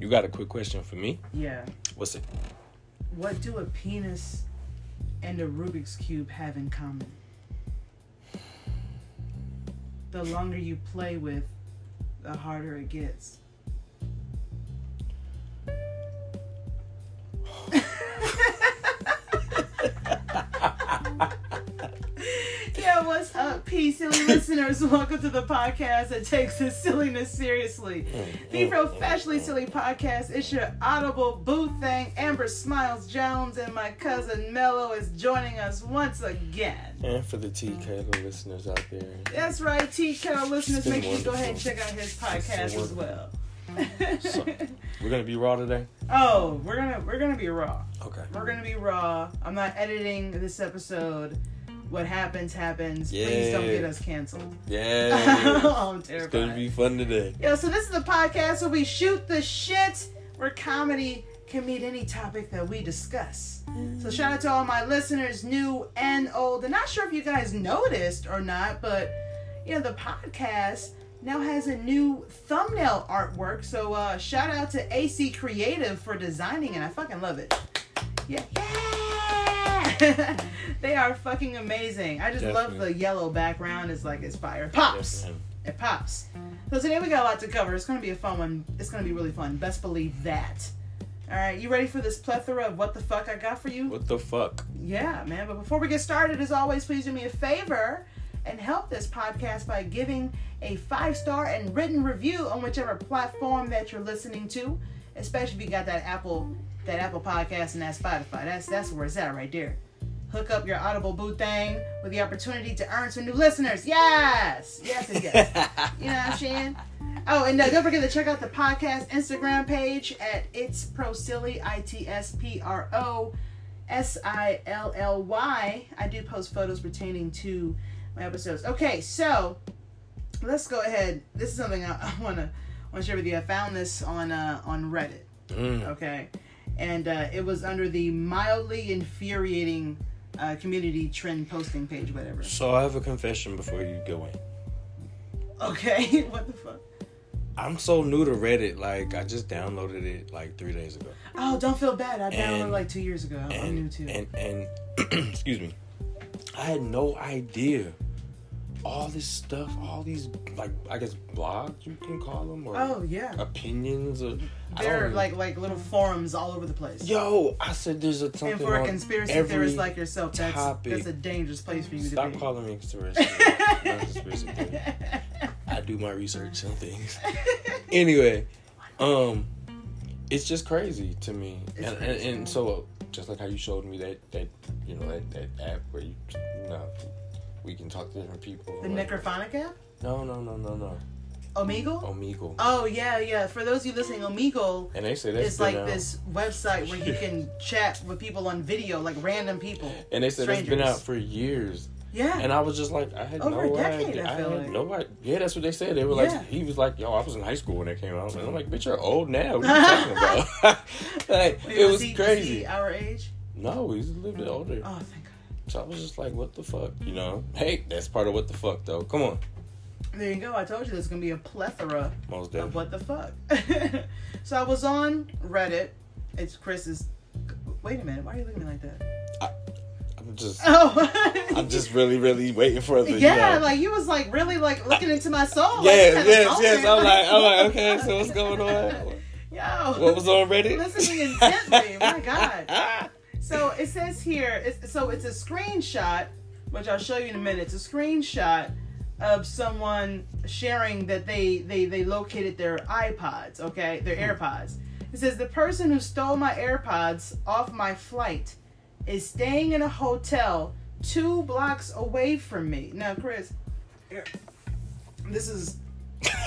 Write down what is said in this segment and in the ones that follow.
You got a quick question for me? Yeah. What's it? What do a penis and a Rubik's Cube have in common? The longer you play with, the harder it gets. Silly listeners? Welcome to the podcast that takes its silliness seriously. The mm-hmm. Professionally Silly Podcast. It's your audible boo thing. Amber Smiles Jones and my cousin Mello is joining us once again. And for the TK listeners out there, That's right, T Kettle listeners. Make sure you go ahead and check out his podcast as well. So- we're gonna be raw today. oh, we're gonna we're gonna be raw. Okay. We're gonna be raw. I'm not editing this episode. What happens happens. Please don't get us canceled. Yeah. oh, I'm it's gonna be fun today. Yo, so this is the podcast where we shoot the shit, where comedy can meet any topic that we discuss. So shout out to all my listeners, new and old. And not sure if you guys noticed or not, but you know the podcast now has a new thumbnail artwork. So uh, shout out to AC Creative for designing it. I fucking love it. Yeah. Yeah. they are fucking amazing. I just love the yellow background. It's like it's fire. It pops ma'am. it pops. So today we got a lot to cover. It's going to be a fun one. It's going to be really fun. Best believe that. All right, you ready for this plethora of what the fuck I got for you? What the fuck? Yeah, man. But before we get started, as always, please do me a favor and help this podcast by giving a five star and written review on whichever platform that you're listening to. Especially if you got that Apple, that Apple Podcast and that Spotify. That's that's where it's at right there. Hook up your Audible Boo thing with the opportunity to earn some new listeners. Yes, yes, and yes. You know what I'm saying? Oh, and uh, don't forget to check out the podcast Instagram page at It's Pro Silly, I T S P R O S I L L Y. I do post photos pertaining to my episodes. Okay, so let's go ahead. This is something I, I want to want to share with you. I found this on uh, on Reddit. Mm. Okay, and uh, it was under the mildly infuriating uh, community trend posting page, whatever. So I have a confession before you go in. Okay, what the fuck? I'm so new to Reddit. Like I just downloaded it like three days ago. Oh, don't feel bad. I downloaded And- like two years ago. I'm and new too. and and excuse me, I had no idea all this stuff, all these like I guess blogs you can call them or oh yeah, opinions or I they're like like little forums all over the place. Yo, I said there's a something and for a conspiracy theorist like yourself, that's topic. that's a dangerous place for you Stop to be. Stop calling me conspiracy. Conspiracy. I do my research on things. Anyway, um, it's just crazy to me, and, and and so just like how you showed me that that you know that that app where you you know we can talk to different people. the Necrophonic app, No, no, no, no, no. Omegle. Omegle. Oh yeah, yeah. For those of you listening, Omegle And they say is like out. this website where you can chat with people on video, like random people. And they said it's been out for years. Yeah. And I was just like, I had Over no a decade, idea. I I, had like. no idea. Yeah, that's what they said. They were Yeah. like, he was like, yo, I was in high school when it came out. I was like, I'm like, bitch, you're old now. What are you talking about? like, Wait, it was he- he crazy. our age. No, he's a little bit older. Oh, thank God. So I was just like, what the fuck? You know? Hey, that's part of what the fuck, though. Come on. There you go. I told you there's gonna be a plethora of what the fuck. so I was on Reddit. It's Chris's. Wait a minute. Why are you looking at me like that? I'm just, Oh. I'm just really, really waiting for the, yeah, you know. like you was like really like looking into my soul. like, Yes, you yes, yes. I'm like, I'm like, okay, so what's going on? Yo. What was on Reddit? Listening intently. My God. So it says here, it's, so it's a screenshot, which I'll show you in a minute. It's a screenshot of someone sharing that they they they located their iPods, okay, their hmm. AirPods. It says the person who stole my AirPods off my flight is staying in a hotel two blocks away from me. Now, Chris, here, this is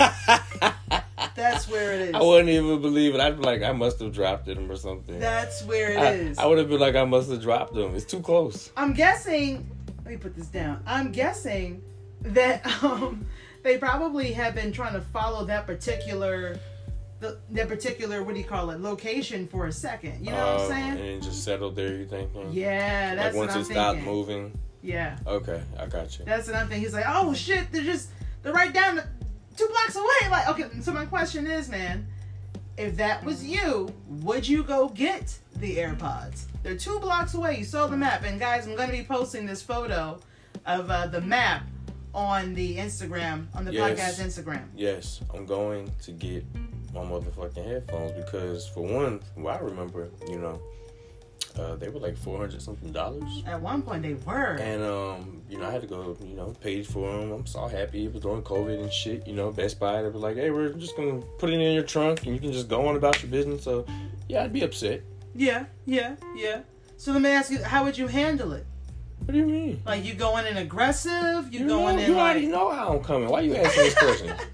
that's where it is. I wouldn't even believe it. I'd be like, I must have dropped them or something. That's where it I, is. I would have been like, I must have dropped them. It's too close. I'm guessing. Let me put this down. I'm guessing that um, they probably have been trying to follow that particular, the that particular what do you call it location for a second. You know what Uh, I'm saying? And just settled there. You thinking? Yeah, Like that's once what I'm it stopped moving. Yeah, Okay, I got you. that's what I'm thinking. He's like, oh shit, they're just they're right down the, two blocks away. Like, okay. So my question is, man, if that was you, would you go get the AirPods? They're two blocks away. You saw the map. And guys, I'm to be posting this photo of uh, the map on the Instagram, on the Yes. podcast Instagram. Yes, I'm going to get my motherfucking headphones because, for one, well, I remember, you know, uh, they were like four hundred something dollars, At one point, they were. and um, you know, I had to go, you know, paid for them. I'm so happy it was during COVID and shit. You know, Best Buy they were like, hey, we're just gonna put it in your trunk and you can just go on about your business. So, yeah, I'd be upset. yeah, yeah, yeah. So let me ask you, how would you handle it? What do you mean? Like you going in aggressive? You, You, going know, in you like? already know how I'm coming. Why you asking this question?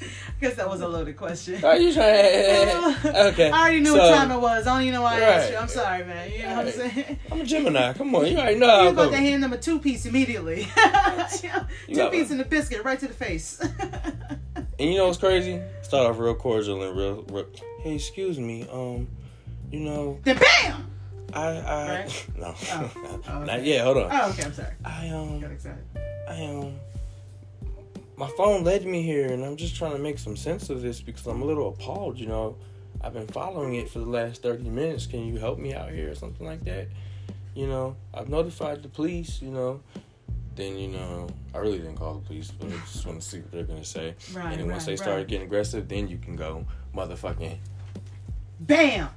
I guess that was a loaded question. Are you trying? okay. I already knew so, what time it was. I don't even know why I asked you. I'm sorry, man. You know what I'm saying? I'm a Gemini. Come on, you already know You how was I'm about to hand them a two piece immediately. You two piece and a biscuit right to the face. And you know what's crazy? Start off real cordial and real, real. Hey, excuse me. Um, you know, then bam! I, I, Right? no, Oh. Oh, not okay. yet. Hold on. Oh, okay. I'm sorry. I Got um, excited. I um, my phone led me here, and I'm just trying to make some sense of this because I'm a little appalled. You know, I've been following it for the last thirty minutes. Can you help me out here or something like that? You know, I've notified the police. You know. Then you know, I really didn't call the police, but I just want to see what they're gonna say. Right, and then once right, they started right. getting aggressive, then you can go motherfucking. Bam!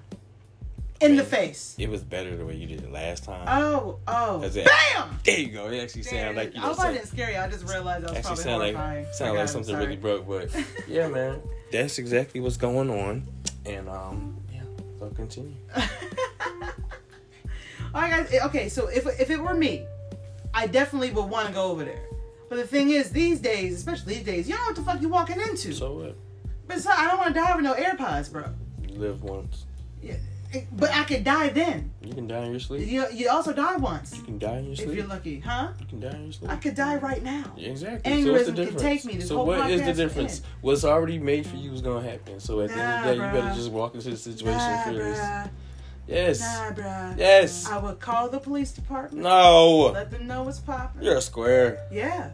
In the face. It was better the way you did it last time. Oh, oh. That's it. Bam! there you go. It actually sounded like is. you I know. hope I some- didn't scare you. I just realized I was actually probably sound like horrifying. sound Okay, like I'm something really broke, but yeah, man, that's exactly what's going on. And um, yeah, so continue. All right, guys. Okay, so if if it were me, I definitely would want to go over there. But the thing is, these days, especially these days, you don't know what the fuck you walking into. So what? Besides, I don't want to die with no AirPods, bro. You live once. Yeah, it- but I could die then. You can die in your sleep. You you also die once You can die in your sleep. if you're lucky, huh? You can die in your sleep. I could die right now. Yeah, exactly. Aneurysm so what's the can difference? take me. This so what is the difference? What's already made for you is gonna happen. So at the end of the day, you better just walk into the situation Nah, fearless. bruh. Yes. Nah, bruh. Yes. I would call the police department. No. Let them know what's popping. You're a square. Yeah,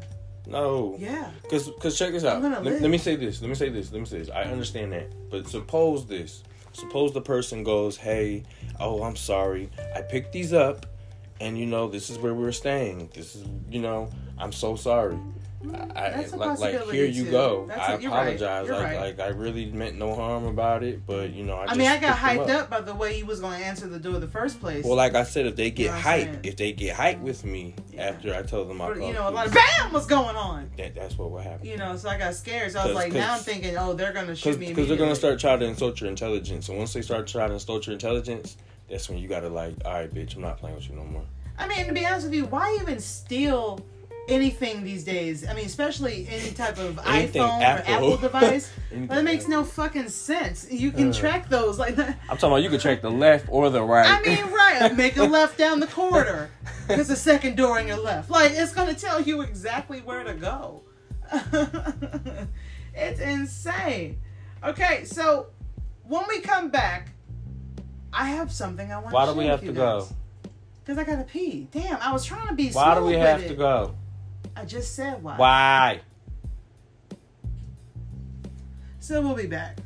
No. yeah. Cause, cause check this out. I'm gonna Let, live. let me say this. Let me say this. Let me say this. I understand that, but suppose this. Suppose the person goes, "Hey, oh, I'm sorry. I picked these up, and you know this is where we were staying. This is, you know, I'm so sorry. Mm, I, I like, like here you too. go. That's I a- you're right. apologize. Like, right. like I really meant no harm about it, but you know, I. I, mean, I got hyped up. by the way he was going to answer the door in the first place. Well, like I said, if they get know what I'm hype, saying? if they get hyped with me Yeah. after I tell them I you know, a lot of bam was going on. that, that's what will happen. You know, so I got scared. So I was like, now I'm thinking, oh, they're gonna shoot me. Because they're gonna start trying to insult your intelligence, and once they start trying to insult your intelligence, that's when you gotta like, all right, bitch, I'm not playing with you no more. I mean, to be honest with you, why even steal anything these days? I mean, especially any type of Anything iPhone Apple. or Apple device. That makes no fucking sense. You can Uh. track those like that. I'm talking about you can track the left or the right. I mean, right? Make a left down the corridor. There's a second door on your left. Like it's gonna tell you exactly where to go. it's insane. Okay, so when we come back, I have something I want. Why do we have to go? Because I gotta pee. Damn, I was trying to be. Why do we have it. to go? I just said why. Why? So we'll be back.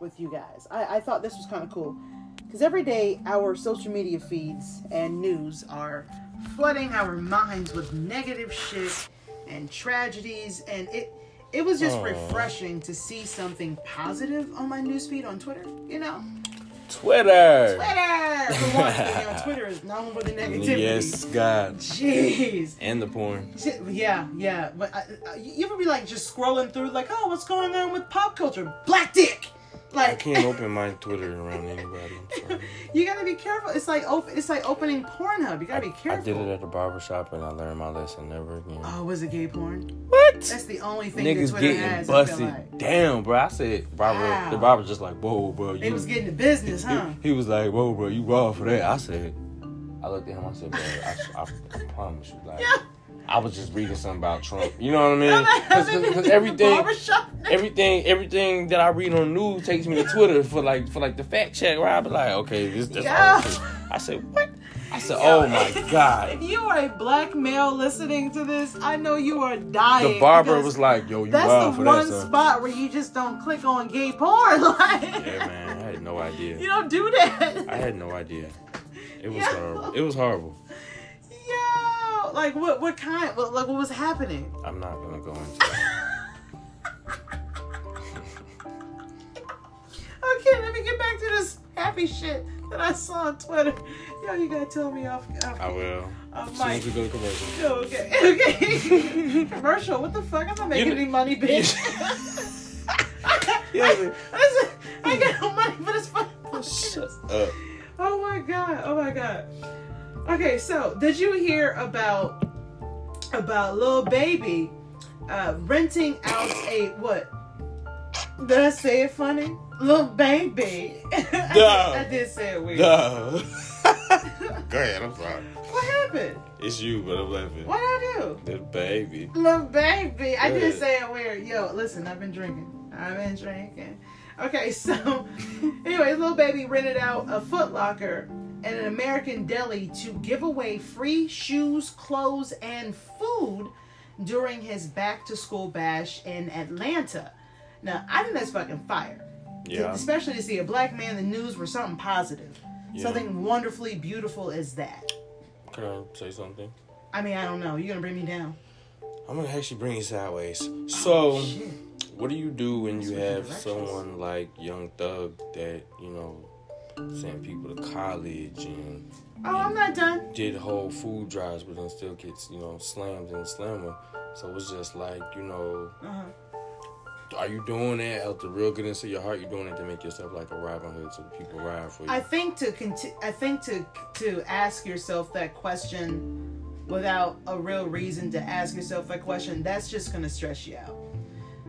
With you guys, I, I thought this was kind of cool because every day our social media feeds and news are flooding our minds with negative shit and tragedies, and it it was just Aw. refreshing to see something positive on my newsfeed on Twitter. You know, Twitter. Twitter. For one thing, you Twitter is known for the negativity. Yes, God. Jeez. And the porn. Yeah, yeah. But uh, uh, you ever be like just scrolling through, like, oh, what's going on with pop culture? Black dick. Like I can't open my Twitter around anybody. You gotta be careful. It's like op- it's like opening Pornhub. You gotta be careful. I did it at the barber shop and I learned my lesson never again. Oh, was it gay porn? What? That's the only thing that Niggas Twitter getting has. I busted. like. Damn, bro. I said, barber. Wow. The barber just like, whoa, bro. You They was getting the business, he, huh? he was like, whoa, bro, you raw for that. I said, I looked at him. I said, bro, I, I, I promise you, like, Yeah. I was just reading something about Trump. You know what I mean? Because everything, everything, everything that I read on the news takes me to Twitter for like for like the fact check. Where I be like, okay, this this Yeah. I said, what? I said, "Oh my god." If you are a black male listening to this, I know you are dying. The barber was like, "Yo, you That's the one that, son." spot where you just don't click on gay porn. Like, Yeah, man, I had no idea. you don't do that. I had no idea. It was Yo. horrible. It was horrible. Like what? What kind? What, like what was happening? I'm not gonna go into that. Okay, let me get back to this happy shit that I saw on Twitter. Yo, you gotta tell me off. off I will. off As soon as we go to commercial. Yo, okay, okay. Commercial? What the fuck? I'm not making You- any money, bitch. Yeah, I, listen, I got no money for this fucking oh, Shut up. Oh my god! Oh my god! Okay, so did you hear about about little baby uh, renting out a what? Did I say it funny? Little baby. I, did, I did say it weird. Duh. go ahead. I'm sorry. What happened? It's you, but I'm laughing. What I do? The baby. Little baby. I did Good. say it weird. Yo, listen, I've been drinking. I've been drinking. Okay, so anyway, little baby rented out a Foot Locker and an American deli to give away free shoes, clothes, and food during his back to school bash in Atlanta. Now, I think that's fucking fire. Yeah. Especially to see a black man in the news for something positive. Yeah. Something wonderfully beautiful as that. Can I say something? I mean, I don't know. You're gonna bring me down. I'm gonna actually bring you sideways. Oh, so, Shit. what do you do when you have someone like Young Thug that you know sent people to college and Oh, I'm not done. did whole food drives, but then still gets you know slammed and slammer. So it's just like you know, Uh-huh. are you doing that out the real goodness of your heart? You're doing it to make yourself like a Robin Hood, so the people ride for you. I think to conti- I think to to ask yourself that question without a real reason to ask yourself that question, that's just gonna stress you out.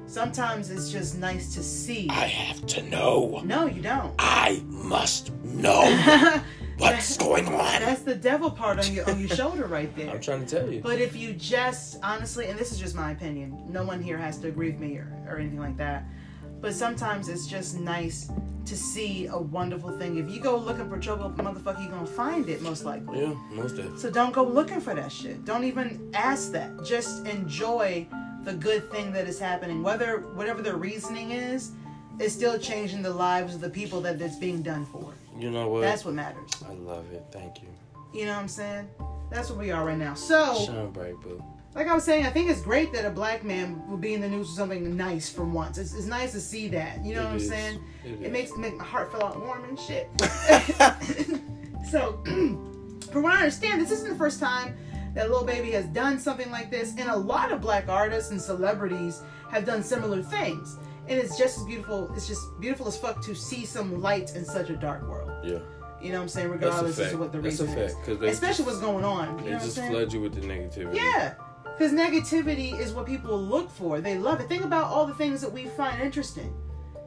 Sometimes it's just nice to see. I have to know. No, you don't. I must know what's going on. That's the devil part on your on your shoulder right there. I'm trying to tell you. But if you just honestly, and this is just my opinion, no one here has to agree with me or, or anything like that. But sometimes it's just nice to see a wonderful thing. If you go looking for trouble, motherfucker, you're gonna find it most likely. Yeah, most of it. So don't go looking for that shit. Don't even ask that. Just enjoy the good thing that is happening. Whether whatever the reasoning is, it's still changing the lives of the people that it's being done for. You know what? That's what matters. I love it. Thank you. You know what I'm saying? That's where we are right now. So Shine bright, boo. like I was saying, I think it's great that a black man will be in the news for something nice for once. It's, it's nice to see that. You know It what I'm is. saying? It It, is. makes make my heart feel all warm and shit. so, from what I understand, this isn't the first time that Lil Baby has done something like this, and a lot of black artists and celebrities have done similar things. And it's just as beautiful. It's just beautiful as fuck to see some light in such a dark world. Yeah, You know what I'm saying? Regardless of what the that's a reason fact. is. Especially just, what's going on. You they just flood you with the negativity. Yeah, because negativity is what people look for. They love it. Think about all the things that we find interesting.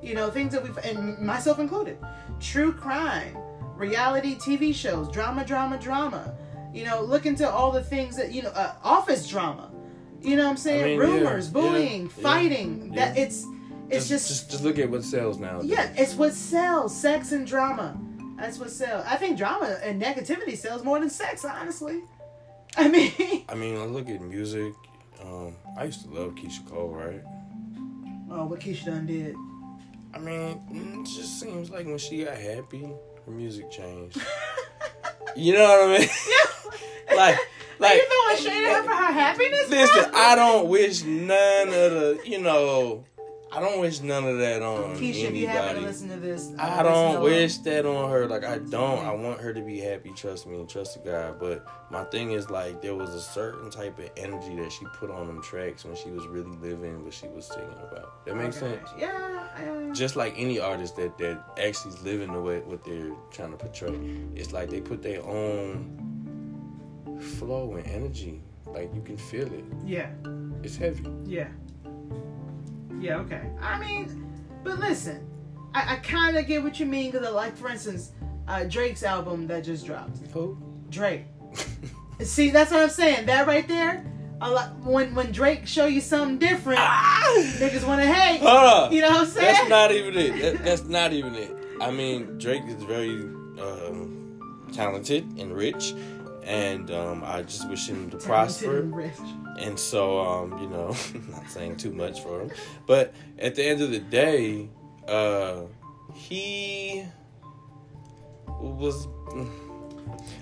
You know, things that we and myself included, true crime, reality TV shows, drama, drama, drama. You know, look into all the things that you know, uh, office drama. You know what I'm saying? I mean, Rumors, yeah, bullying, yeah, yeah, fighting. That it's it's just, just just look at what sells now. yeah, it's what sells. Sex and drama. That's what sells. I think drama and negativity sells more than sex. Honestly, I mean. I mean, I look at music. Um, I used to love Keyshia Cole, right? Oh, what Keyshia done did. I mean, mm, it just seems like when she got happy, her music changed. you know what I mean? like, like. you throwing shade at her for her happiness? Listen. I don't wish none of the, you know, I don't wish none of that on Keyshia, if you happen to anybody. listen to this, uh, I don't to wish that on her. Like I don't. I want her to be happy. Trust me. And trust the God. But my thing is like there was a certain type of energy that she put on them tracks when she was really living what she was singing about. That makes Okay. sense. Yeah, yeah. Just like any artist that that actually is living the way what they're trying to portray. It's like they put their own flow and energy. Like you can feel it. yeah, It's heavy. yeah, yeah. Okay. I mean, but listen, I, I kind of get what you mean because, like, for instance, uh, Drake's album that just dropped. Who? Drake. See, that's what I'm saying. That right there. A lot, when when Drake show you something different, niggas want to hate. Hold up. You know what I'm saying? That's not even it. That, that's not even it. I mean, Drake is very um, talented and rich, and um, I just wish him to prosper. and so, um, you know, not saying too much for him, but at the end of the day, uh, he was.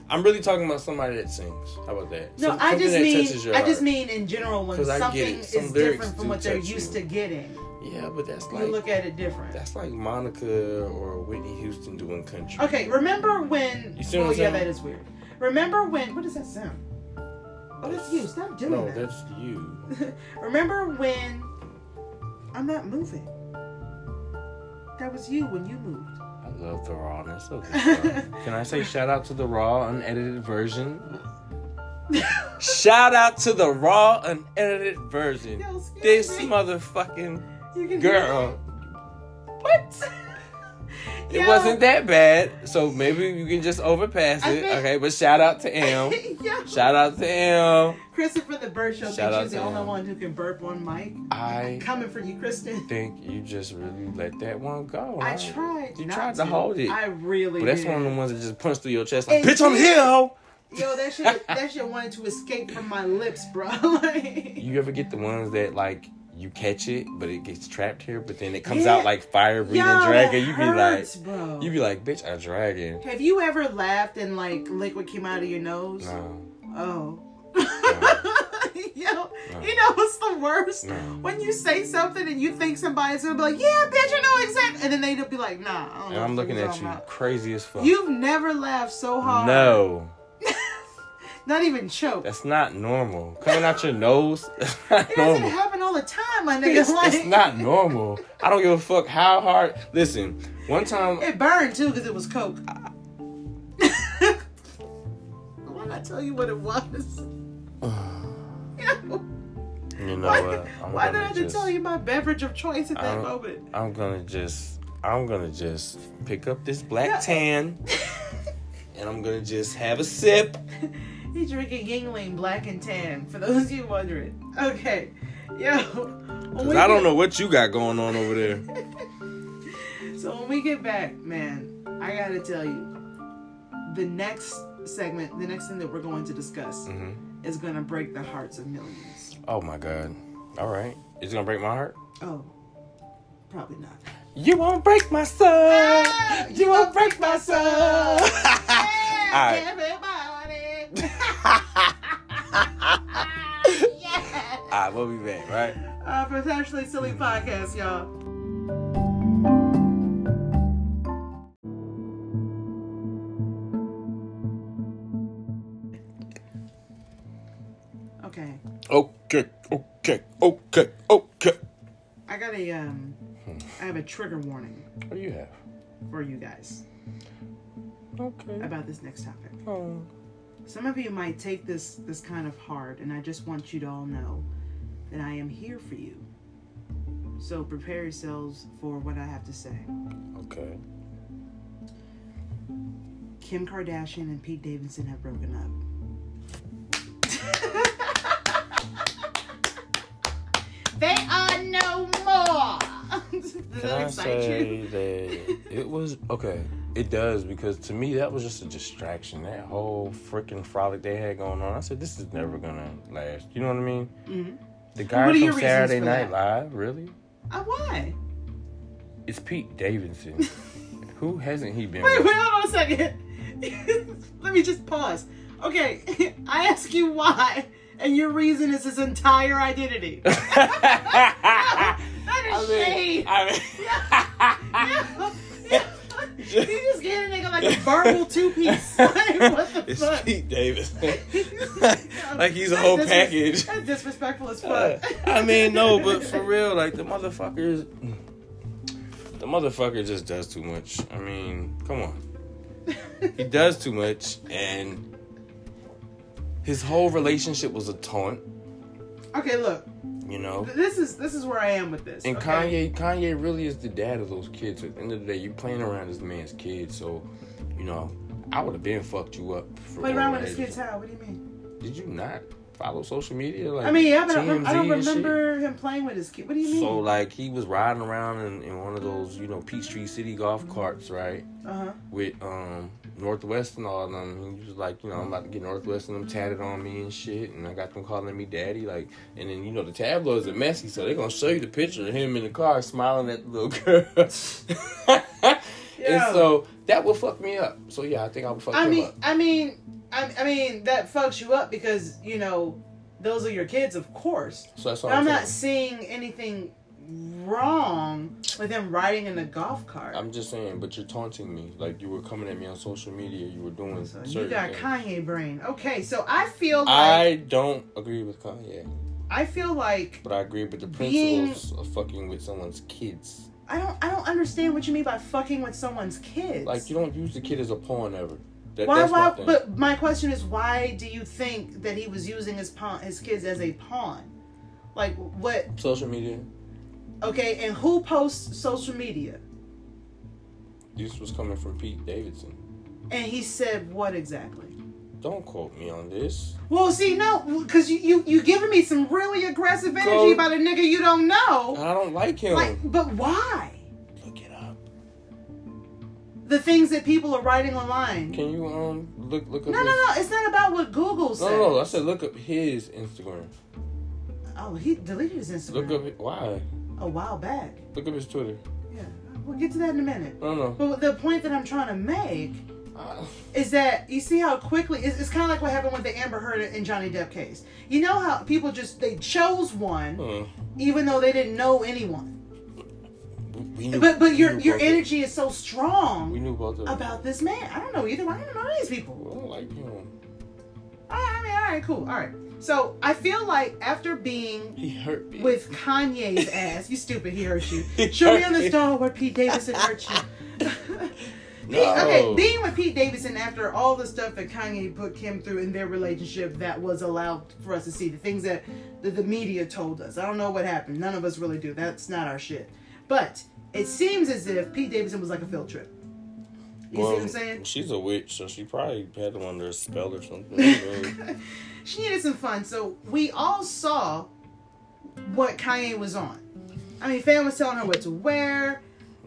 I'm really talking about somebody that sings. How about that? No, Some- I just mean I just mean in general when something. Some is different from what they're used you. to getting. Yeah, but that's You look at it different. that's like Monica or Whitney Houston doing country. Okay, remember when? You see oh what I'm yeah, saying? that is weird. Remember when? What does that sound? Oh, that's you. Stop doing No, that. No, that's you. Remember when? I'm not moving. That was you when you moved. I love the rawness of this. Can I say shout out to the raw unedited version? shout out to the raw unedited version. Yo, This me. motherfucking girl. What? It Yo. wasn't that bad, so maybe you can just overpass it. think- Okay, but shout out to M. Yo. shout out to M. Christopher the Bird Show Shout thinks she's the only him. one who can burp on mic. I Coming for you, Kristen. think you just really let that one go. I huh? tried. You tried to hold it. I really But that's did. one of the ones that just punched through your chest like, And bitch, I'm here, ho! Yo, that shit, that shit wanted to escape from my lips, bro. like, You ever get the ones that like you catch it, but it gets trapped here, but then it comes Yeah. out like fire breathing yo, dragon? that You be like, bro. you be like, bitch, a dragon. Have you ever laughed and like liquid came out of your nose? No, Oh. Yo, you know what's the worst? No. When you say something and you think somebody's gonna be like, yeah, bitch, I know exactly. And then they'd be like, nah, I don't and I'm looking at about. crazy as fuck. You've never laughed so hard. no, Not even choked. that's not normal. Coming out your nose, that's It doesn't happen all the time, my nigga. It's, Like, it's not normal. I don't give a fuck how hard. Listen, one time, It burned too because it was coke. I... Why not tell you what it was? you know why what? I'm why did I just- tell you my beverage of choice at that I'm- moment? I'm gonna just, I'm gonna just pick up this black Yeah. tan, and I'm gonna just have a sip. He's drinking Yuengling Black and Tan. For those of you wondering, okay, yo. Cause I don't get- know what you got going on over there. So when we get back, man, I gotta tell you, the next segment, the next thing that we're going to discuss, hmm is gonna break the hearts of millions. Oh my god. All right, it's gonna break my heart. Oh, probably not. You won't break my soul. Ah, You won't break my soul. All right. Yeah. All right, we'll be back, right? Uh, potentially silly podcast, y'all. Okay, Okay, okay, okay, okay. I got a um, I have a trigger warning What do you have? for you guys Okay. about this next topic. Oh. Some of you might take this this kind of hard, and I just want you to all know that I am here for you. So prepare yourselves for what I have to say. Okay. Kim Kardashian and Pete Davidson have broken up. Does Can I say you? that it was okay? It does because to me that was just a distraction. That whole freaking frolic they had going on. I said this is never gonna last. You know what I mean? Mhm. The guy What are your from Saturday Night that? Live, really? Uh, why? It's Pete Davidson. Who hasn't he been? Wait, with? wait, hold on a second. Let me just pause. Okay, I ask you why, and your reason is his entire identity. That is shade. I mean, Yeah, yeah. You just gave a nigga like a verbal two piece. like, what the it's fuck? Pete Davidson. like he's a whole disres- package. That's disrespectful as Uh, fuck. I mean, no, but for real, like the motherfuckers, the motherfucker just does too much. I mean, come on, he does too much, and his whole relationship was a taunt. okay, look, You know, this is this is where I am with this. and okay? Kanye, Kanye really is the dad of those kids. At the end of the day, you playing around this man's kid, so you know, I would have been fucked you up. For Play around with his kids. How? What do you mean? Did you not? follow social media. Like I mean, yeah, but I don't, I don't TMZ and shit. remember him playing with his kid. What do you mean? So like he was riding around in, in one of those you know Peachtree City golf carts, right? uh huh. With um North West and all of them. He was like, you know, I'm about to get North West and them tatted on me and shit, and I got them calling me daddy. Like, and then you know the tabloids are messy, so they're gonna show you the picture of him in the car smiling at the little girl. Yeah. And so that would fuck me up. So yeah, I think I would fuck I him mean, up. I mean, I, I mean that fucks you up because you know those are your kids, of course. So that's all But I'm I'm not seeing anything wrong with him riding in a golf cart. I'm just saying, but you're taunting me. Like you were coming at me on social media. You were doing So you got things. Kanye brain. Okay, so I feel like I don't agree with Kanye, I feel like but I agree with the Being- principles of fucking with someone's kids. I don't I don't understand what you mean by fucking with someone's kids. Like you don't use the kid as a pawn ever. That, why my why thing. but my question is why do you think that he was using his pawn his kids as a pawn? Like what social media. Okay, and who posts social media? This was coming from Pete Davidson. And he said what exactly? Don't quote me on this. Well, see, no, because you, you you giving me some really aggressive energy Go- about a nigga you don't know. I don't like him. Like, but why? Look it up. The things that people are writing online. Can you um look look up? No, no, his- no. It's not about what Google No, says. no, no. I said look up his Instagram. Oh, he deleted his Instagram Look up why. A while back. Look up his Twitter. Yeah, we'll get to that in a minute. No, no. But the point that I'm trying to make Uh, is that you see how quickly it's, it's kind of like what happened with the Amber Heard and Johnny Depp case. You know how people just they chose one uh, even though they didn't know anyone. we knew, But but your your energy is so strong We knew of about this man. I don't know either. I don't know these people. I don't like him. All right, I mean, all right, cool. All right. So I feel like after being He hurt me. with Kanye's ass, you stupid, he hurt you. Show me on the star where Pete Davidson hurt you. No. Okay, being with Pete Davidson after all the stuff that Kanye put Kim through in their relationship that was allowed for us to see, the things that the, the media told us. I don't know what happened. None of us really do. That's not our shit. But it seems as if Pete Davidson was like a field trip. You see what I'm saying? She's a witch, so she probably had him under a spell or something. I don't know. she needed some fun. So we all saw what Kanye was on. I mean, fan was telling her what to wear.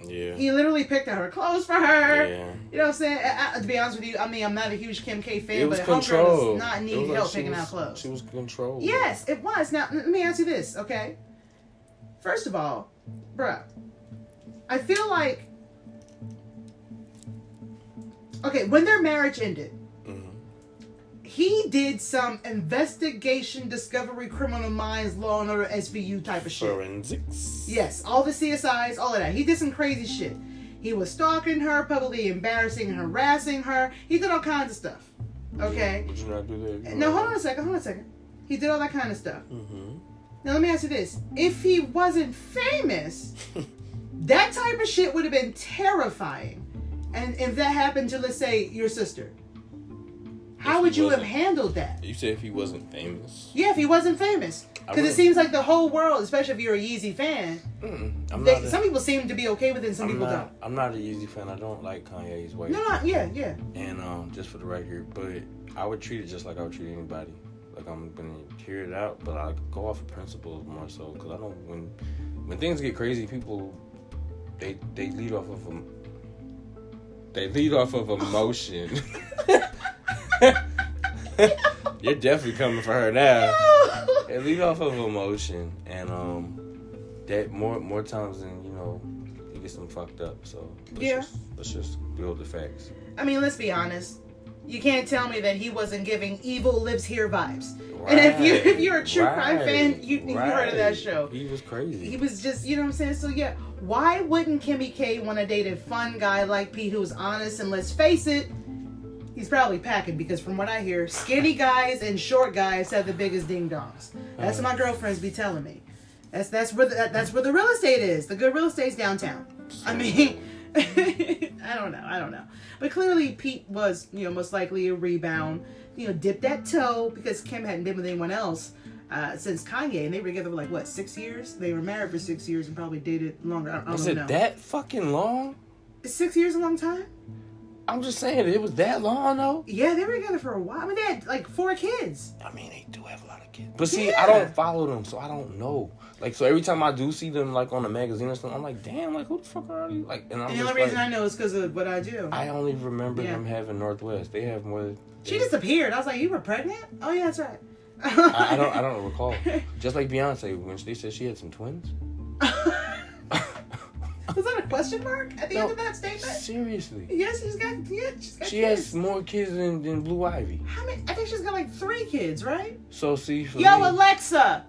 yeah. He literally picked out her clothes for her. Yeah. You know what I'm saying? I, I- to be honest with you, I mean, I'm not a huge Kim K fan, It was but control. does not need like help picking was- out clothes. She was controlled. Yes, it was. Now, let me ask you this, okay? First of all, bruh, I feel like. Okay, when their marriage ended, Mhm. he did some investigation, discovery, criminal minds, law and order, SVU type of shit. Forensics. Yes, all the CSIs, all of that. He did some crazy shit. He was stalking her, publicly embarrassing and harassing her. He did all kinds of stuff. Okay? Would you not do that? No, hold on a second, hold on a second. He did all that kind of stuff. Mm-hmm. Now let me ask you this. If he wasn't famous, that type of shit would have been terrifying. And if that happened to let's say your sister, how If would you have handled that? You said if he wasn't famous. Yeah, if he wasn't famous. Because it seems like the whole world, especially if you're a Yeezy fan, I'm they, not. a- some people seem to be okay with it and some I'm people not, don't. I'm not a Yeezy fan. I don't like Kanye's way. No, no, yeah, yeah. And um, just for the record, but I would treat it just like I would treat anybody. Like I'm gonna hear it out, but I go off of principles more so because I know when when things get crazy, people they they lead off of em- they lead off of emotion. You're definitely coming for her now. They lead off of emotion, and um, that more more times than you know, you get some fucked up. So let's Yeah. just, let's just build the facts. I mean, let's be honest. You can't tell me that he wasn't giving evil lives here vibes. And if you if you're a true crime fan, you you heard of that show. He was crazy. He was just, you know what I'm saying? So yeah, why wouldn't Kimmy K want to date a fun guy like Pete who's honest and let's face it, he's probably packing because from what I hear, skinny guys and short guys have the biggest ding dongs. That's what my girlfriends be telling me. That's that's where the, that's where the real estate is. The good real estate's downtown. I mean, I don't know, I don't know. But clearly Pete was, you know, most likely a rebound. You know, dip that toe because Kim hadn't been with anyone else uh, since Kanye, and they were together for like what six years? They were married for six years and probably dated longer. I, I was it know. that fucking long? Is six years a long time? I'm just saying it was that long though. Yeah, they were together for a while. I mean, they had like four kids. I mean, they do have a lot of kids. But see, I don't follow them, so I don't know. Like, so every time I do see them, like on a magazine or something, I'm like, damn, like who the fuck are you? Like, and I'm the only reason like, I know is because of what I do. I only remember Yeah. them having North West. They have more. she disappeared. I was like, "You were pregnant? Oh yeah, that's right." I, I don't. I don't recall. Just like Beyonce when she said she had some twins. Was that a question mark at the end of that statement? Seriously, Yes, she's got. Yeah, she's got she kids. has more kids than, than Blue Ivy. How many? I think she's got like three kids, right? So see, for Yo, me, Alexa.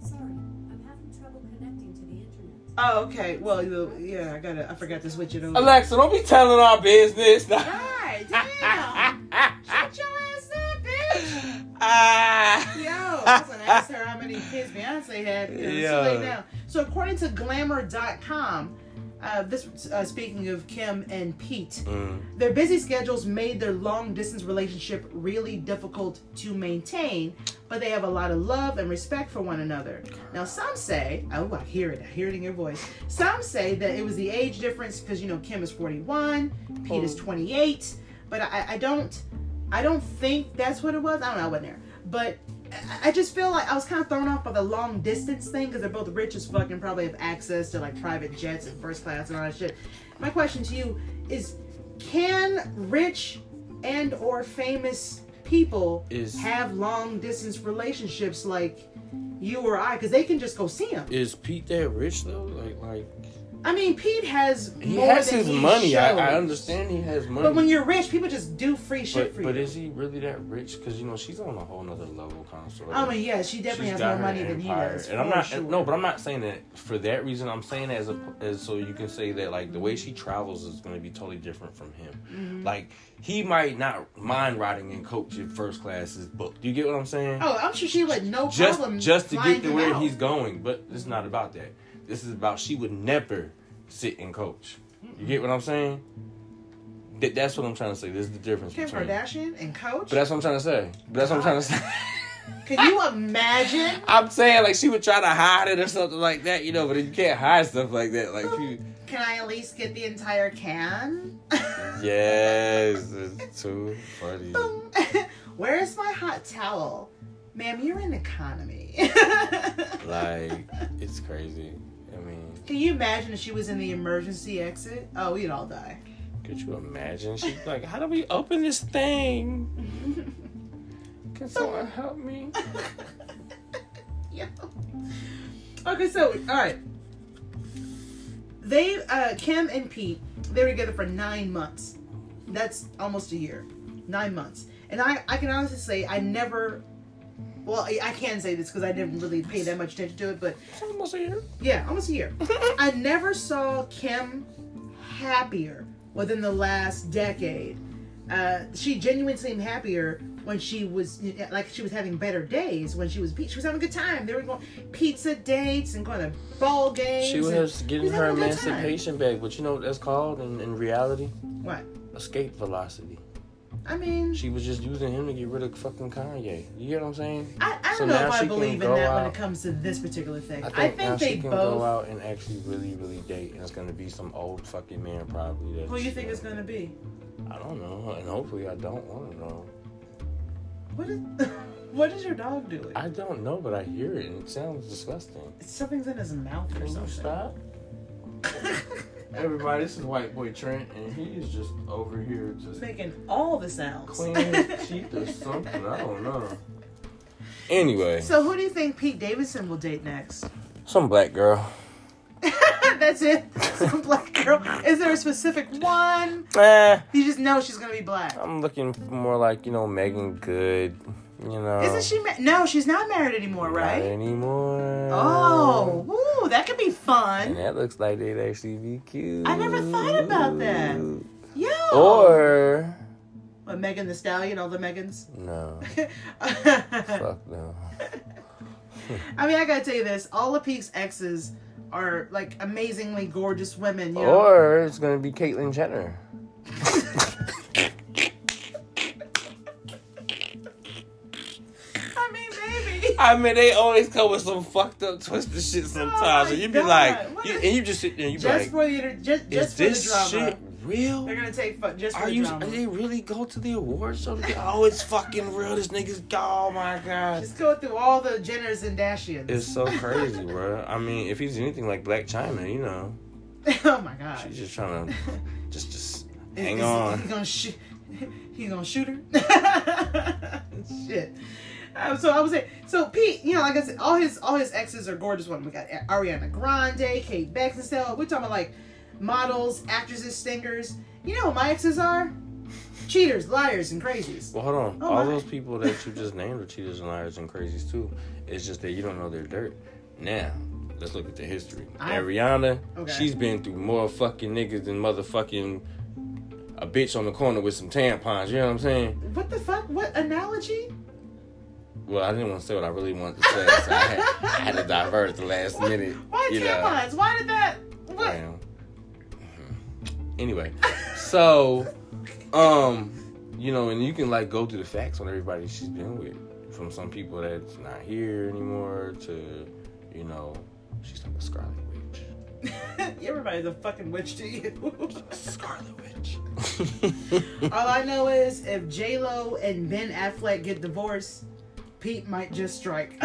Sorry, I'm having trouble connecting to the internet. Oh, okay. Well, yeah, I gotta. I forgot to switch it over. Alexa, don't be telling our business. Right, damn. Shut your ass up, bitch. ah. Yo, I was gonna ask her how many kids Beyonce had. You know, Yeah. so late now. So according to Glamour.com, uh, this uh, speaking of Kim and Pete, Mm. their busy schedules made their long distance relationship really difficult to maintain, but they have a lot of love and respect for one another. Now, some say, oh, I hear it, I hear it in your voice. Some say that it was the age difference because you know Kim is 41, Pete is 28, but I, I don't, I don't think that's what it was. I don't know, I wasn't there, but. I- just feel like I was kind of thrown off by the long distance thing because they're both rich as fuck and probably have access to like private jets and first class and all that shit. My question to you is can rich and or famous people Is- have long distance relationships like you or I because they can just go see them. Is Pete that rich though? Like, like I mean, Pete has he has his he money. I. I understand he has money. But when you're rich, people just do free shit but, for but you. But is he really that rich? Because you know she's on a whole nother level, kind of sort of. I mean, yeah, she definitely She's has more money than he empire. does. And I'm not sure. no, but I'm not saying that for that reason. I'm saying as a as so you can say that like the way she travels is going to be totally different from him. Mm-hmm. Like he might not mind riding in coach if first class is booked. Do you get what I'm saying? Oh, I'm sure she would no just problem. just to get to where out. he's going. But it's not about that. This is about she would never sit in coach. You get what I'm saying? That, that's what I'm trying to say. This is the difference Kim between. Kardashian and Coach. But that's what I'm trying to say. But that's what I'm trying to say. Can you imagine? I'm saying like she would try to hide it or something like that, you know, but you can't hide stuff like that. Like you, Can I at least get the entire can? yes, it's too funny. Um, Where's my hot towel? Ma'am, you're in economy. Like it's crazy. Can you imagine if she was in the emergency exit? Oh, we'd all die. could you imagine? She's like, "How do we open this thing? Can someone help me?" yeah. Okay, so all right. They, uh, Kim and Pete, they were together for nine months. That's almost a year. Nine months. And I, I can honestly say I never. Well, I I can say this because I didn't really pay that much attention to it, but It's almost a year. Yeah, almost a year. I never saw Kim happier within the last decade. Uh, she genuinely seemed happier when she was like she was having better days when she was she was having a good time. They were going pizza dates and going to ball games. She was getting was her having a good time. emancipation back, but you know what that's called in, in reality? What? Escape velocity. I mean, She was just using him to get rid of fucking Kanye. You get what I'm saying? I, I don't know if I believe in that when it comes to this particular thing. I I think, think, now they she can both. go out and actually really, really date, and it's gonna be some old fucking man probably. That Who you think it's gonna be? I don't know, and hopefully I don't want to know. What is? what is your dog doing? I don't know, but I hear it, and it sounds disgusting. Something's in his mouth or Can something. stop? Everybody, this is White Boy Trent, and he is just over here just making all the sounds. cleaning his teeth or something. I don't know. Anyway, so who do you think Pete Davidson will date next? some black girl. That's it. Some black girl. Is there a specific one? Eh, You just know she's gonna be black. I'm looking more like you know Meagan Good. You know, Isn't she? Ma- no, she's not married anymore, Not right? anymore. Oh, ooh, that could be And fun. that looks like they'd actually be cute. I never thought about that. Yo. Or what, Megan Thee Stallion, all the Megans. no, I fuck no. mean, I gotta tell you this: all of Pete's exes are like amazingly gorgeous women. You know? Or it's gonna be Caitlyn Jenner. I mean, they always come with some fucked up, twisted shit oh sometimes, Oh and you be God. like, you, and you just sit there and you be like, for the just, is for this the drama. shit real? They're gonna take fu- just for Are the you? drama. They really go to the awards show? Oh, it's fucking real. This nigga's. Oh my god. Just go through all the Jenners and Dashians. It's so crazy, bro. I mean, if he's anything like Blac Chyna, you know, oh my god. she's just trying to just just hang is- on. He's gonna shoot. He's gonna shoot her. Shit. Um, so I was saying, so Pete, you know, like I said, all his all his exes are gorgeous women. We got Ariana Grande, Kate Beckinsale. We're talking about like models, actresses, singers. You know what my exes are? Cheaters, liars, and crazies. Well, hold on. Oh, All my. those people that you just named are cheaters and liars and crazies too. It's just that you don't know their dirt. Now, let's look at the history. I- Ariana, Okay. she's been through more fucking niggas than motherfucking a bitch on the corner with some tampons. You know what I'm saying? What the fuck? What analogy? Well, I didn't want to say what I really wanted to say, so I had, I had to divert at the last minute. Why you know. Why did that? What? Mhm. Anyway, so um, you know, and you can like go through the facts on everybody she's been with, from some people that's not here anymore to, you know, she's like a Scarlet Witch. Everybody's a fucking witch to you. Scarlet Witch. All I know is if J Lo and Ben Affleck get divorced, Pete might just strike.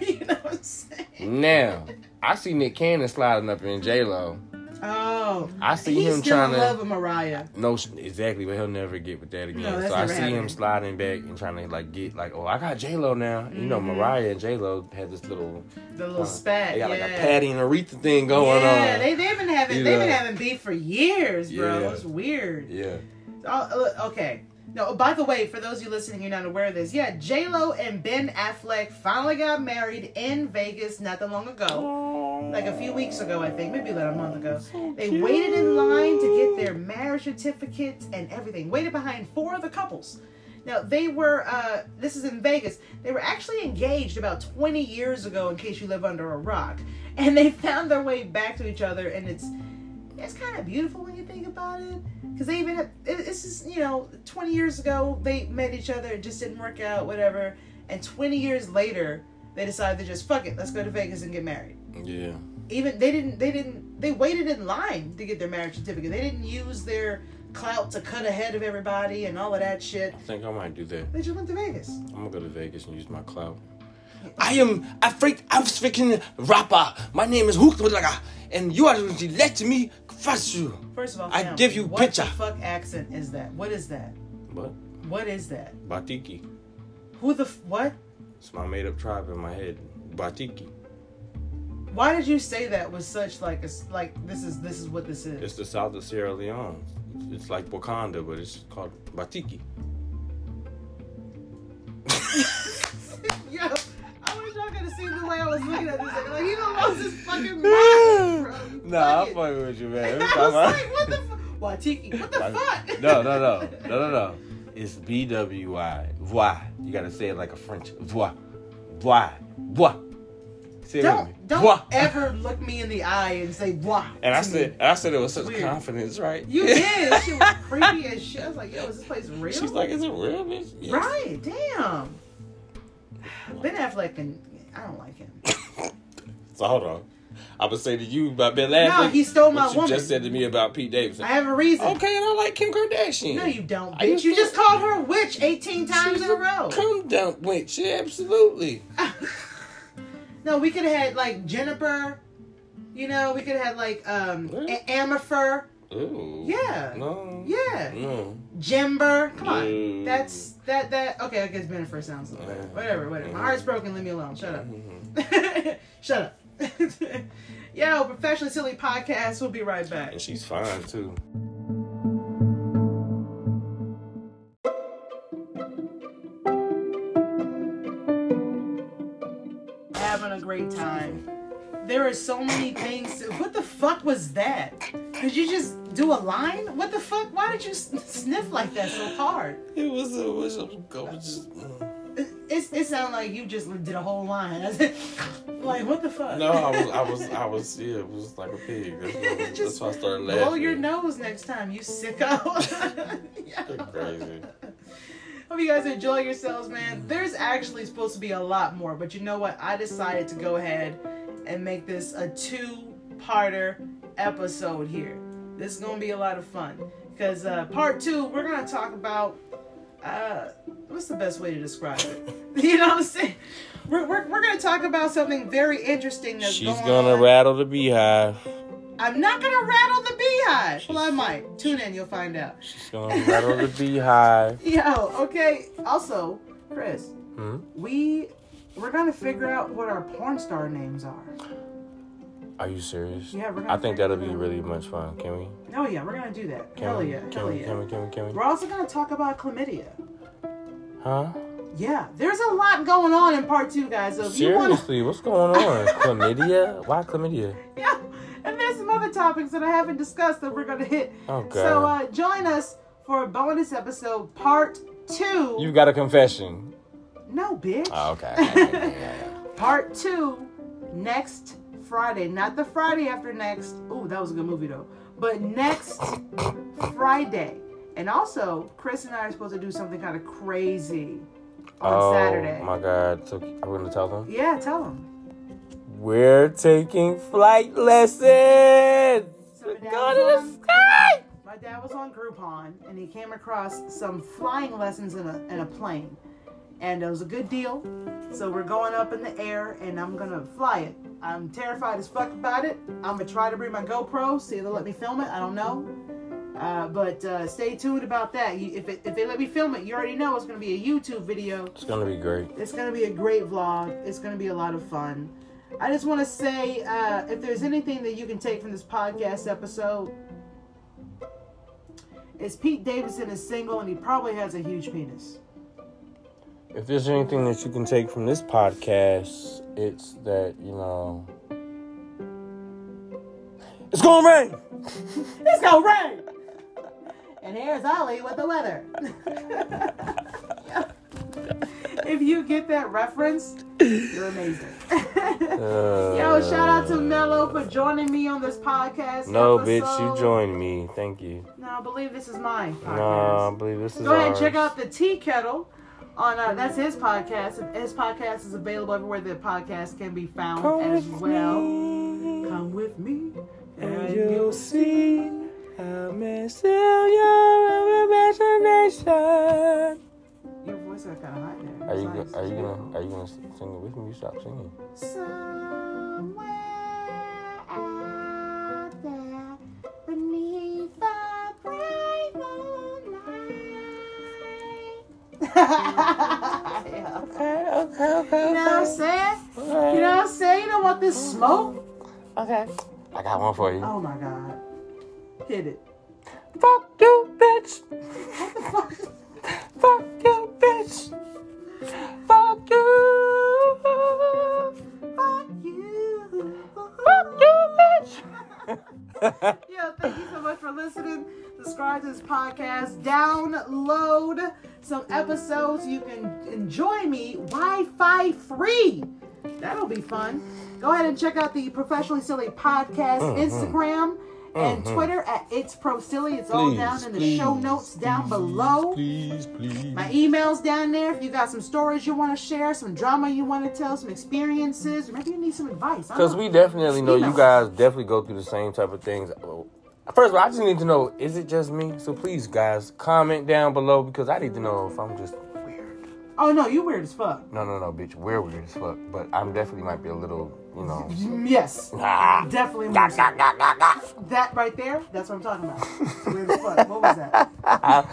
you know what I'm saying? now, I see Nick Cannon sliding up in J Lo. Oh, I see he's him still trying in to- love with Mariah. No, exactly, but he'll never get with that again. No, so I see him sliding back and trying to like get like, oh, I got J Lo now. You know, Mhm. Mariah and J Lo had this little, The little uh, spat. they got yeah. like a Patti and Aretha thing going yeah, on. Yeah, they they've been having You they've been having beef for years, bro. Yeah. It's weird. yeah, Oh, uh, okay. No, by the way, for those of you listening, you're not aware of this. Yeah, J Lo and Ben Affleck finally got married in Vegas not that long ago, like a few weeks ago, I think, maybe about a month ago. They waited in line to get their marriage certificates and everything. Waited behind four other couples. Now they were. Uh, this is in Vegas. They were actually engaged about 20 years ago. In case you live under a rock, and they found their way back to each other, and it's it's kind of beautiful when you think about it. Because they even it, it's just you know 20 years ago they met each other. It just didn't work out. Whatever. And 20 years later they decided to just fuck it. Let's go to Vegas and get married yeah. even they didn't they didn't they waited in line to get their marriage certificate. They didn't use their clout to cut ahead of everybody and all of that shit. I think I might do that. They just went to Vegas. I'm gonna go to Vegas and use my clout. I am a freak African rapper. My name is Hook and you are letting me fuss you. First of all, I fam, give you what picture. the fuck accent is that? What is that? But What is that? Batiki. Who the f- what? It's my made up tribe in my head. Batiki. Why did you say that with such like a like this is this is what this is? It's the south of Sierra Leone. It's like Wakanda, but it's called Batiki. Yo, I wish y'all could have seen the way I was looking at this. Like he don't lost his fucking mind, Nah, I'm fucking- with you, man. I was like, what the fuck? Watiki, what the fuck? No, no, no, no, no, no. It's B W I. Voix. You gotta say it like a French. Voix. Voix. Voix. Say it with me. Don't don't Voix. ever look me in the eye and say "wah." And I said, me. I said it with such Weird. confidence, right? you did. Shit was creepy as shit. I was like, "Yo, is this place real?" She's like, is it real, bitch? Yes. "Right, damn." Ben Affleck and I don't like him. So hold on. I'm gonna say to you about Ben Affleck. No, he stole my what you woman. just said to me about Pete Davidson. I have a reason. Okay, and I like Kim Kardashian. No, you don't, bitch. used You just called her a witch 18 times in a row. Come down, witch. yeah, absolutely. no, we could have had like Jennifer. You know, we could have had like um? A-. Ooh. Yeah. No. Yeah. No. Jimber. Come on. Mm. That's that that okay, I guess Jennifer sounds a little better. Mm. Whatever, whatever. My Mhm. heart's broken, leave me alone. Shut up. Mhm. Shut up. Yo, Professionally Silly Podcast. We'll be right back. And she's fine too. Having a great time. There are so many things. To, what the fuck was that? Did you just do a line? What the fuck? Why did you sniff like that so hard? It was it was, it was just. mm. It, it, it sounded like you just did a whole line. Like, what the fuck? No, I was I was I was yeah, it was like a pig. That's why, that's Just why I started laughing. Blow your nose next time, you sicko. Yeah. Crazy. Hope you guys enjoy yourselves, man. There's actually supposed to be a lot more, but you know what? I decided to go ahead and make this a two-parter episode here. This is gonna be a lot of fun. because uh, part two we're gonna talk about uh, what's the best way to describe it? you know what I'm saying? We're, we're, we're gonna talk about something very interesting that's She's going gonna on. rattle the beehive. I'm not gonna rattle the beehive. Well, I might. Tune in, you'll find out. She's gonna rattle the beehive. Yo, okay. Also, Chris, Hmm? we we're gonna figure out what our porn star names are. Are you serious? Yeah, we're gonna I think that'll be really much fun. Can we? Oh yeah, we're gonna do that. Can hell we? yeah, Can hell we? yeah. Can we? Can we? Can we? We're also gonna talk about chlamydia. Huh? Yeah, there's a lot going on in part two, guys. So if you want, Seriously, what's going on? chlamydia? Why chlamydia? yeah, and there's some other topics that I haven't discussed that we're gonna hit. Oh god. So uh, join us for a bonus episode, part two. You've got a confession. no, bitch. Oh, okay. okay, okay, okay, okay. part two next Friday, not the Friday after next. Ooh, that was a good movie though. But next Friday. And also, Chris and I are supposed to do something kind of crazy on oh Saturday. Oh my god. So I'm gonna tell them. Yeah, tell them. We're taking flight lessons. So dad to was the on- sky. My dad was on Groupon and he came across some flying lessons in a, in a plane. And it was a good deal. So we're going up in the air and I'm going to fly it. I'm terrified as fuck about it. I'm going to try to bring my GoPro, see if they'll let me film it. I don't know. Uh, but uh, stay tuned about that. You, if, it, if they let me film it, you already know it's going to be a YouTube video. It's gonna be great. It's going to be a great vlog. It's going to be a lot of fun. I just want to say uh, if there's anything that you can take from this podcast episode, it's Pete Davidson is single and he probably has a huge penis. If there's anything that you can take from this podcast, it's that you know. It's gonna rain. It's gonna rain! And here's Ollie with the weather. if you get that reference, you're amazing. Uh, Yo, shout out to Mello for joining me on this podcast. No, episode. bitch, you joined me. Thank you. No, I believe this is mine. No, I believe this is Go ahead and check out the Tea Kettle. On uh, that's his podcast. His podcast is available everywhere that podcasts can be found Come as well. me, Come with me, and you'll see how messy your imagination. Your voice got kind of high there. Are you It's go- are you gonna are you gonna sing it with me? You stop singing. Somewhere Okay, okay, okay. You know what I'm saying? You know what I'm saying? You don't want this smoke? Okay. I got one for you. Oh my god. Hit it. Fuck you, bitch. What the fuck? Fuck you, bitch. Fuck you. Fuck you. Fuck you, bitch. Yo, thank you so much for listening. Subscribe to this podcast. Download some episodes. You can enjoy me Wi-Fi free. That'll be fun. Go ahead and check out the Professionally Silly Podcast Mm-hmm. Instagram and Twitter at It's Pro Silly. It's all down in the please, show notes down below. Please, please. My email's down there. If you got some stories you want to share, some drama you want to tell, some experiences, maybe you need some advice. Because we definitely know you guys definitely go through the same type of things. First of all, I just need to know, is it just me? So please, guys, comment down below because I need to know if I'm just weird. Oh no, you weird as fuck. No, no, no, bitch. We're weird as fuck. But I'm definitely might be a little, you know. Mm, Yes, Ah. definitely Gah, weird. gah, gah, gah, gah. That right there, that's what I'm talking about. Weird as fuck. What was that?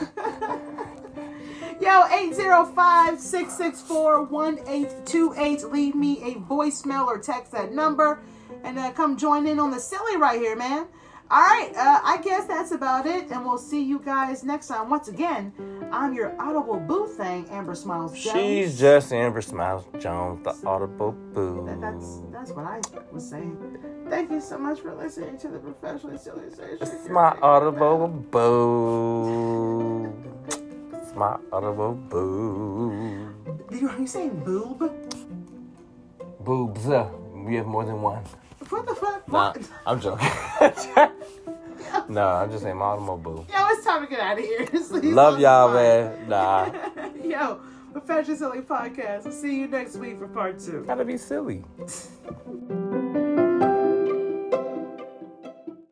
Yo, 805-664-1828. Leave me a voicemail or text that number. And uh, come join in on the silly right here, man. All right, uh, I guess that's about it. And we'll see you guys next time. Once again, I'm your audible boo thing, Amber Smiles Jones. She's just Amber Smiles Jones, the audible boo. That- that's that's what I was saying. Thank you so much for listening to the professionally silly station. It's my audible boo. It's my audible boo. Are you saying boob? Boobs. We have more than one. What the fuck? Nah, I'm joking. no, I'm just saying my audible boo. Yo, it's time to get out of here. Love y'all, man. Nah. Yo, Professional Silly Podcast. I'll see you next week for part two. gotta be silly.